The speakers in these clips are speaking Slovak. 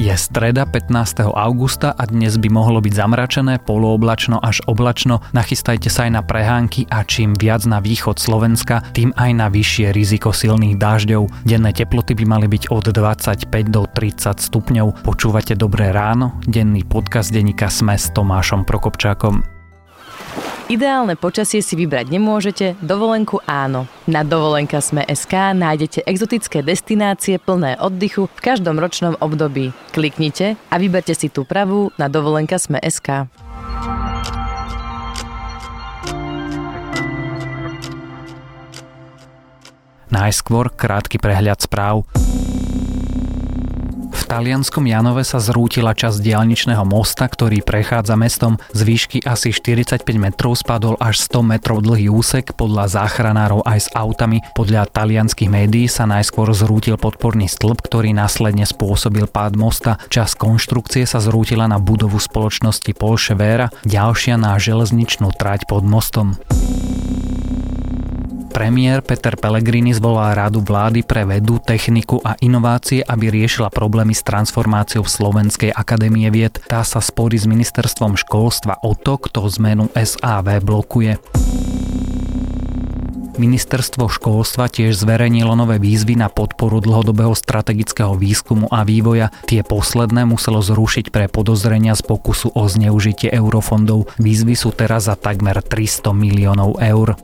Je streda 15. augusta a dnes by mohlo byť zamračené, polooblačno až oblačno. Nachystajte sa aj na prehánky a čím viac na východ Slovenska, tým aj na vyššie riziko silných dážďov. Denné teploty by mali byť od 25 do 30 stupňov. Počúvate Dobré ráno? Denný podcast denníka Sme s Tomášom Prokopčákom. Ideálne počasie si vybrať nemôžete, dovolenku áno. Na dovolenka sme SK nájdete exotické destinácie plné oddychu v každom ročnom období. Kliknite a vyberte si tú pravú na dovolenka sme SK. Najskôr krátky prehľad správ talianskom Janove sa zrútila časť diálničného mosta, ktorý prechádza mestom. Z výšky asi 45 metrov spadol až 100 metrov dlhý úsek, podľa záchranárov aj s autami. Podľa talianských médií sa najskôr zrútil podporný stĺp, ktorý následne spôsobil pád mosta. Čas konštrukcie sa zrútila na budovu spoločnosti Polše Vera, ďalšia na železničnú trať pod mostom. Premiér Peter Pellegrini zvolal rádu vlády pre vedu, techniku a inovácie, aby riešila problémy s transformáciou Slovenskej akadémie vied. Tá sa sporí s ministerstvom školstva o to, kto zmenu SAV blokuje. Ministerstvo školstva tiež zverejnilo nové výzvy na podporu dlhodobého strategického výskumu a vývoja. Tie posledné muselo zrušiť pre podozrenia z pokusu o zneužitie eurofondov. Výzvy sú teraz za takmer 300 miliónov eur.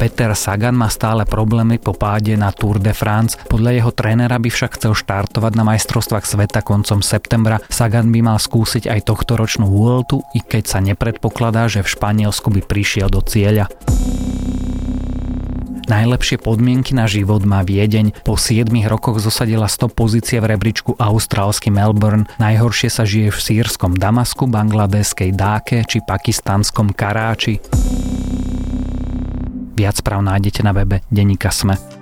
Peter Sagan má stále problémy po páde na Tour de France. Podľa jeho trénera by však chcel štartovať na majstrovstvách sveta koncom septembra. Sagan by mal skúsiť aj tohto ročnú Vueltu, i keď sa nepredpokladá, že v Španielsku by prišiel do cieľa. Najlepšie podmienky na život má Viedeň. Po 7 rokoch zosadila 100 pozície v rebríčku austrálsky Melbourne. Najhoršie sa žije v sírskom Damasku, bangladeskej Dáke či pakistanskom Karáči. Viac správ nájdete na webe Deníka Sme.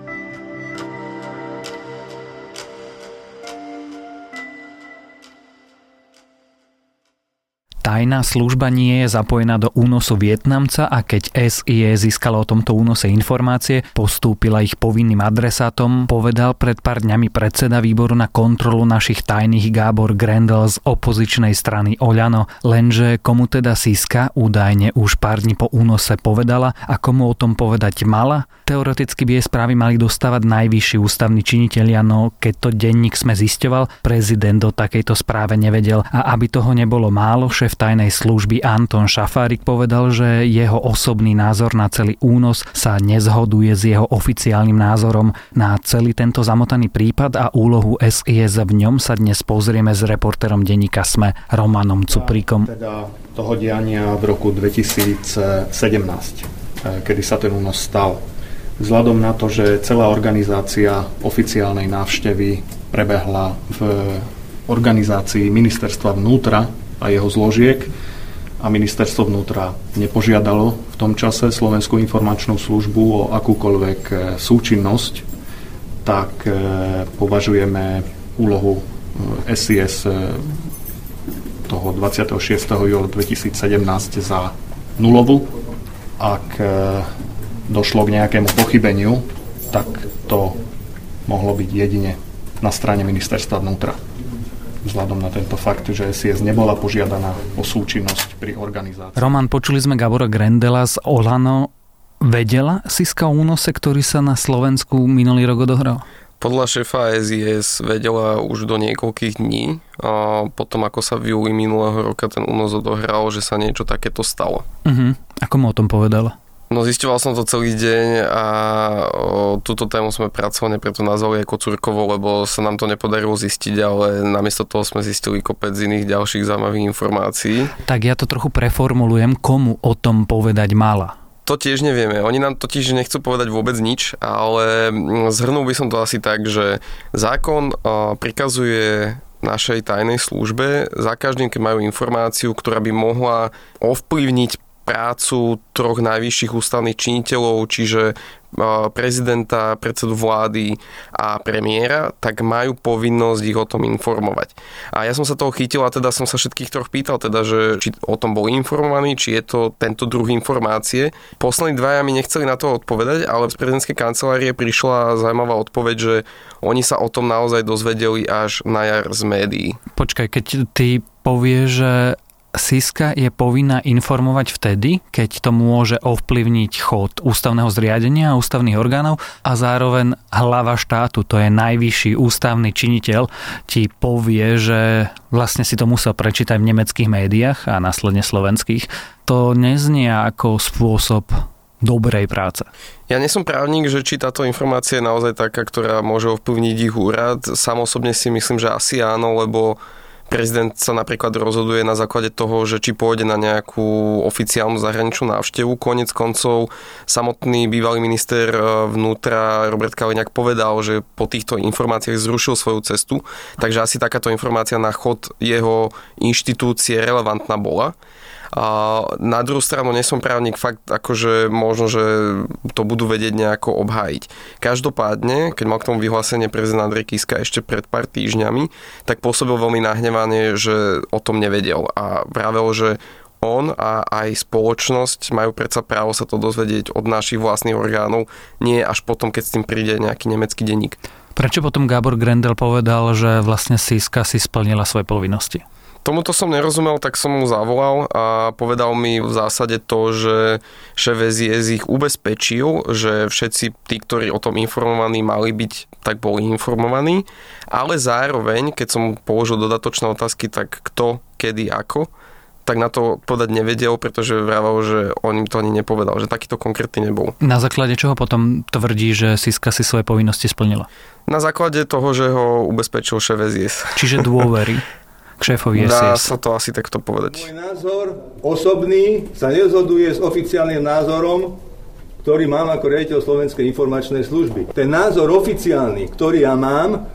Tajná služba nie je zapojená do únosu Vietnamca a keď SIE získala o tomto únose informácie, postúpila ich povinným adresátom, povedal pred pár dňami predseda výboru na kontrolu našich tajných Gábor Grendel z opozičnej strany Oľano, lenže komu teda Siska údajne už pár dní po únose povedala a komu o tom povedať mala? Teoreticky by jej správy mali dostávať najvyšší ústavní činiteľia, no keď to denník sme zisťoval, prezident do takejto správe nevedel a aby toho nebolo málo, šéf tajnej služby Anton Šafárik povedal, že jeho osobný názor na celý únos sa nezhoduje s jeho oficiálnym názorom na celý tento zamotaný prípad a úlohu SIS v ňom sa dnes pozrieme s reportérom denníka SME Romanom Cupríkom. Teda toho diania v roku 2017, eh, kedy sa ten únos stal. Vzhľadom na to, že celá organizácia oficiálnej návštevy prebehla v organizácii ministerstva vnútra, a jeho zložiek a ministerstvo vnútra nepožiadalo v tom čase Slovenskú informačnú službu o akúkoľvek e, súčinnosť, tak e, považujeme úlohu SIS e, toho 26. júla 2017 za nulovú. Ak došlo k nejakému pochybeniu, tak to mohlo byť jedine na strane ministerstva vnútra vzhľadom na tento fakt, že SIS nebola požiadaná o súčinnosť pri organizácii. Roman, počuli sme Gabora Grendela z Olano. Vedela Siska o únose, ktorý sa na Slovensku minulý rok odohral? Podľa šéfa SIS vedela už do niekoľkých dní a potom ako sa v júli minulého roka ten únos odohral, že sa niečo takéto stalo. Uh-huh. Ako mu o tom povedala? No zistoval som to celý deň a o, túto tému sme pracovali, preto nazvali aj Kocúrkovo, lebo sa nám to nepodarilo zistiť, ale namiesto toho sme zistili kopec iných ďalších zaujímavých informácií. Tak ja to trochu preformulujem, komu o tom povedať mala. To tiež nevieme. Oni nám totiž nechcú povedať vôbec nič, ale mm, zhrnul by som to asi tak, že zákon prikazuje našej tajnej službe za každým, keď majú informáciu, ktorá by mohla ovplyvniť prácu troch najvyšších ústavných činiteľov, čiže prezidenta, predsedu vlády a premiéra, tak majú povinnosť ich o tom informovať. A ja som sa toho chytil a teda som sa všetkých troch pýtal, teda, že či o tom boli informovaní, či je to tento druh informácie. Poslední dvaja mi nechceli na to odpovedať, ale z prezidentskej kancelárie prišla zaujímavá odpoveď, že oni sa o tom naozaj dozvedeli až na jar z médií. Počkaj, keď ty povie, že Siska je povinná informovať vtedy, keď to môže ovplyvniť chod ústavného zriadenia a ústavných orgánov a zároveň hlava štátu, to je najvyšší ústavný činiteľ, ti povie, že vlastne si to musel prečítať v nemeckých médiách a následne slovenských. To neznie ako spôsob dobrej práce. Ja nie som právnik, že či táto informácia je naozaj taká, ktorá môže ovplyvniť ich úrad. Sam osobne si myslím, že asi áno, lebo prezident sa napríklad rozhoduje na základe toho, že či pôjde na nejakú oficiálnu zahraničnú návštevu. Konec koncov samotný bývalý minister e, vnútra Robert Kaliňák povedal, že po týchto informáciách zrušil svoju cestu, takže asi takáto informácia na chod jeho inštitúcie relevantná bola. A na druhú stranu nie som právnik, fakt akože možno, že to budú vedieť nejako obhájiť. Každopádne, keď mal k tomu vyhlásenie prezident Andrej Kiska ešte pred pár týždňami, tak pôsobil veľmi nahnevane, že o tom nevedel a vravel, že on a aj spoločnosť majú predsa právo sa to dozvedieť od našich vlastných orgánov, nie až potom, keď s tým príde nejaký nemecký denník. Prečo potom Gábor Grendel povedal, že vlastne Siska si splnila svoje povinnosti? Tomuto som nerozumel, tak som mu zavolal a povedal mi v zásade to, že šéf SIS ich ubezpečil, že všetci tí, ktorí o tom informovaní mali byť, tak boli informovaní, ale zároveň, keď som mu položil dodatočné otázky, tak kto, kedy, ako, tak na to povedať nevedel, pretože vravel, že on im to ani nepovedal, že takýto konkrétny nebol. Na základe čoho potom tvrdí, že Siska si svoje povinnosti splnila? Na základe toho, že ho ubezpečil šéf SIS. Čiže dôvery. k šéfovi SIS. Dá sa to asi takto povedať. Môj názor osobný sa nezhoduje s oficiálnym názorom, ktorý mám ako riaditeľ Slovenskej informačnej služby. Ten názor oficiálny, ktorý ja mám,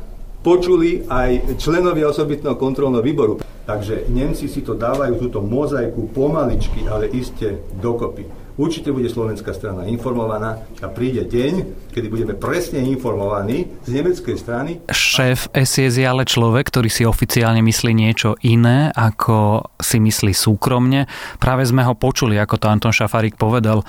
počuli aj členovia osobitného kontrolného výboru. Takže Nemci si to dávajú túto mozaiku pomaličky, ale iste dokopy. Určite bude slovenská strana informovaná a príde deň, kedy budeme presne informovaní z nemeckej strany. Šéf SIS je ale človek, ktorý si oficiálne myslí niečo iné, ako si myslí súkromne. Práve sme ho počuli, ako to Anton Šafarík povedal.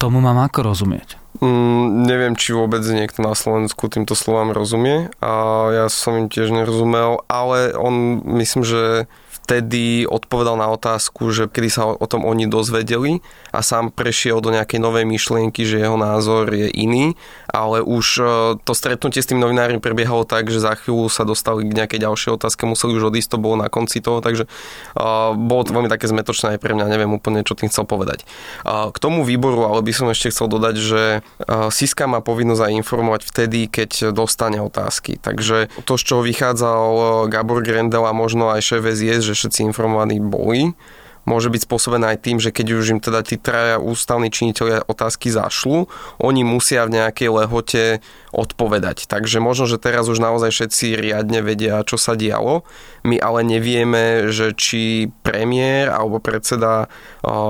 Tomu mám ako rozumieť? Mm, neviem, či vôbec niekto na Slovensku týmto slovám rozumie a ja som im tiež nerozumel, ale on myslím, že vtedy odpovedal na otázku, že kedy sa o tom oni dozvedeli a sám prešiel do nejakej novej myšlienky, že jeho názor je iný, ale už e, to stretnutie s tým novinármi prebiehalo tak, že za chvíľu sa dostali k nejakej ďalšej otázke, museli už odísť, to bolo na konci toho, takže uh, bolo to veľmi také zmetočné aj pre mňa, neviem úplne, čo tým chcel povedať. Uh, k tomu výboru, ale by som ešte chcel dodať, že uh, Siska má povinnosť aj informovať vtedy, keď dostane otázky. Takže to, z čoho vychádzal Gabor Grendel a možno aj šéf SIS, že všetci informovaní boli, môže byť spôsobené aj tým, že keď už im teda tí traja ústavní činiteľia otázky zašlu, oni musia v nejakej lehote odpovedať. Takže možno, že teraz už naozaj všetci riadne vedia, čo sa dialo. My ale nevieme, že či premiér alebo predseda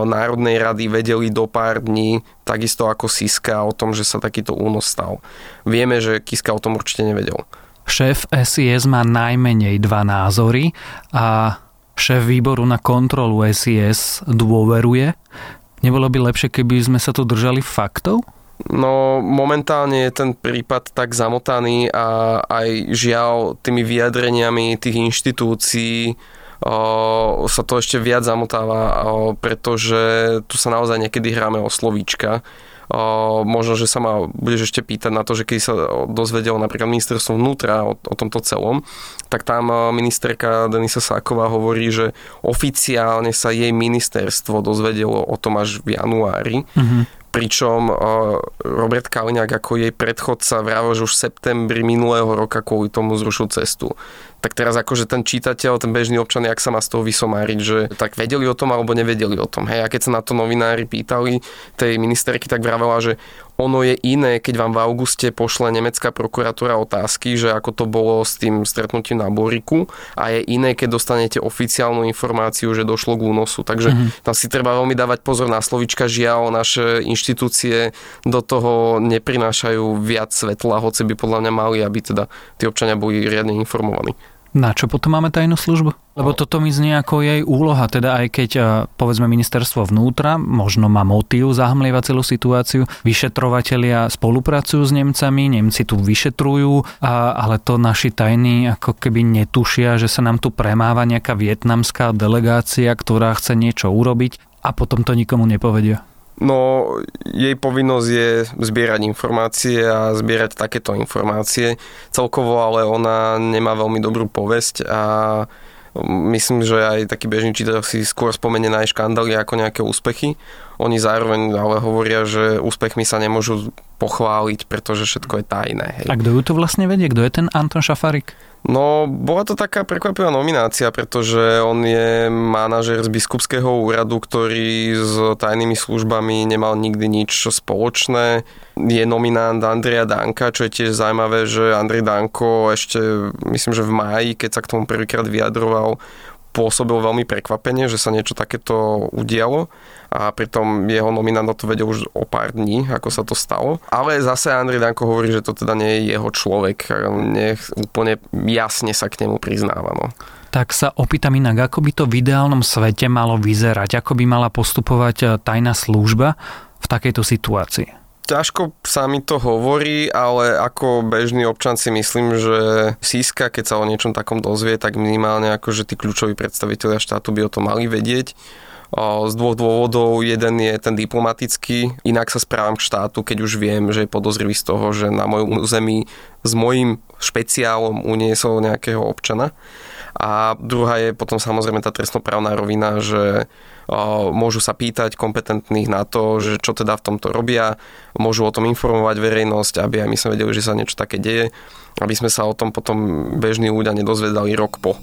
Národnej rady vedeli do pár dní, takisto ako Siska, o tom, že sa takýto únos stal. Vieme, že Kiska o tom určite nevedel. Šéf SIS má najmenej dva názory a šéf výboru na kontrolu SIS dôveruje. Nebolo by lepšie, keby sme sa tu držali faktov? No momentálne je ten prípad tak zamotaný a aj žiaľ tými vyjadreniami tých inštitúcií o, sa to ešte viac zamotáva, o, pretože tu sa naozaj niekedy hráme o slovíčka možno, že sa ma budeš ešte pýtať na to, že keď sa dozvedel napríklad ministerstvo vnútra o, o tomto celom, tak tam ministerka Denisa Sáková hovorí, že oficiálne sa jej ministerstvo dozvedelo o tom až v januári. Mm-hmm pričom Robert Kaliňák ako jej predchodca vravel, že už v septembri minulého roka kvôli tomu zrušil cestu. Tak teraz akože ten čítateľ, ten bežný občan, jak sa má z toho vysomáriť, že tak vedeli o tom alebo nevedeli o tom. Hej, a keď sa na to novinári pýtali tej ministerky, tak vravela, že ono je iné, keď vám v auguste pošle nemecká prokuratúra otázky, že ako to bolo s tým stretnutím na Boriku a je iné, keď dostanete oficiálnu informáciu, že došlo k únosu. Takže mm-hmm. tam si treba veľmi dávať pozor na slovička. Žiaľ, naše inštitúcie do toho neprinášajú viac svetla, hoci by podľa mňa mali, aby teda tí občania boli riadne informovaní. Na čo potom máme tajnú službu? Lebo toto mi znie ako jej úloha, teda aj keď povedzme ministerstvo vnútra možno má motív zahmlievať celú situáciu, vyšetrovatelia spolupracujú s Nemcami, Nemci tu vyšetrujú, a, ale to naši tajní ako keby netušia, že sa nám tu premáva nejaká vietnamská delegácia, ktorá chce niečo urobiť a potom to nikomu nepovedia. No, jej povinnosť je zbierať informácie a zbierať takéto informácie. Celkovo ale ona nemá veľmi dobrú povesť a myslím, že aj taký bežný čítateľ si skôr spomenie na aj škandály ako nejaké úspechy. Oni zároveň ale hovoria, že úspechmi sa nemôžu pochváliť, pretože všetko je tajné. Hej. A kto ju to vlastne vedie? Kto je ten Anton Šafarik? No, bola to taká prekvapivá nominácia, pretože on je manažer z biskupského úradu, ktorý s tajnými službami nemal nikdy nič spoločné. Je nominant Andreja Danka, čo je tiež zaujímavé, že Andrej Danko ešte, myslím, že v máji, keď sa k tomu prvýkrát vyjadroval, pôsobil veľmi prekvapenie, že sa niečo takéto udialo a pritom jeho nominant to vedel už o pár dní, ako sa to stalo. Ale zase Andrej Danko hovorí, že to teda nie je jeho človek. Nech úplne jasne sa k nemu priznáva. No. Tak sa opýtam inak, ako by to v ideálnom svete malo vyzerať, ako by mala postupovať eh, tajná služba v takejto situácii? Ťažko sa mi to hovorí, ale ako bežný občan si myslím, že síska, keď sa o niečom takom dozvie, tak minimálne ako, že tí kľúčoví predstavitelia štátu by o tom mali vedieť z dvoch dôvodov. Jeden je ten diplomatický, inak sa správam k štátu, keď už viem, že je podozrivý z toho, že na mojom území s mojim špeciálom uniesol nejakého občana. A druhá je potom samozrejme tá trestnoprávna rovina, že môžu sa pýtať kompetentných na to, že čo teda v tomto robia, môžu o tom informovať verejnosť, aby aj my sme vedeli, že sa niečo také deje, aby sme sa o tom potom bežní ľudia nedozvedali rok po.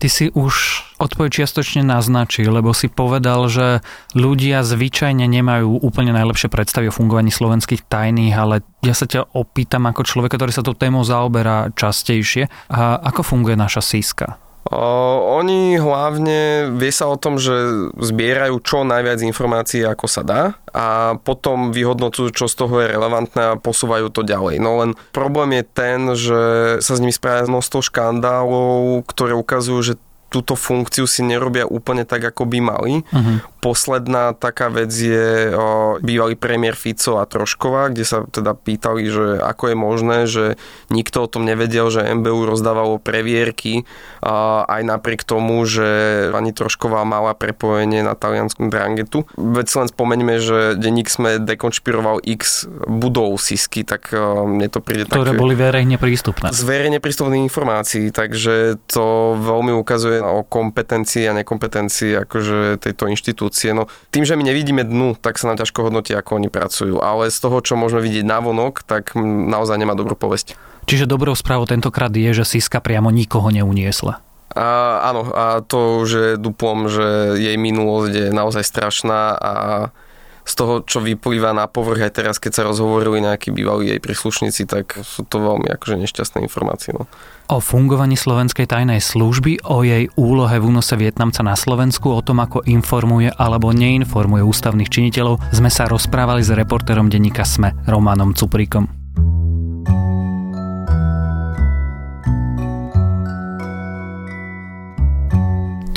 Ty si už odpoveď čiastočne naznačil, lebo si povedal, že ľudia zvyčajne nemajú úplne najlepšie predstavy o fungovaní slovenských tajných, ale ja sa ťa opýtam ako človeka, ktorý sa tou témou zaoberá častejšie. A ako funguje naša síska? Oni hlavne vie sa o tom, že zbierajú čo najviac informácií, ako sa dá a potom vyhodnocujú, čo z toho je relevantné a posúvajú to ďalej. No len problém je ten, že sa s nimi správa množstvo škandálov, ktoré ukazujú, že túto funkciu si nerobia úplne tak, ako by mali. Uh-huh. Posledná taká vec je o, bývalý premiér Fico a Trošková, kde sa teda pýtali, že ako je možné, že nikto o tom nevedel, že MBU rozdávalo previerky a aj napriek tomu, že pani Trošková mala prepojenie na taliansku drangetu. Veď len spomeňme, že denník sme dekonšpiroval x budov Sisky, tak o, mne to príde Ktoré také, boli verejne prístupné. Z verejne prístupných informácií, takže to veľmi ukazuje o kompetencii a nekompetencii akože tejto inštitúcie. No, tým, že my nevidíme dnu, tak sa nám ťažko hodnotí, ako oni pracujú. Ale z toho, čo môžeme vidieť navonok, tak naozaj nemá dobrú povesť. Čiže dobrou správou tentokrát je, že Siska priamo nikoho neuniesla. A, áno, a to už je duplom, že jej minulosť je naozaj strašná a z toho, čo vyplýva na povrch aj teraz, keď sa rozhovorili nejakí bývalí jej príslušníci, tak sú to veľmi akože nešťastné informácie. No. O fungovaní slovenskej tajnej služby, o jej úlohe v únose Vietnamca na Slovensku, o tom, ako informuje alebo neinformuje ústavných činiteľov, sme sa rozprávali s reportérom denníka SME, Romanom Cupríkom.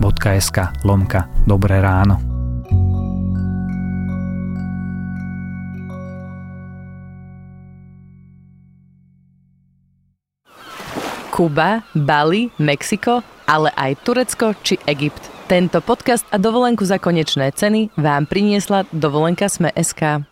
www.sk lomka Dobré ráno. Kuba, Bali, Mexiko, ale aj Turecko či Egypt. Tento podcast a dovolenku za konečné ceny vám priniesla dovolenka sme SK.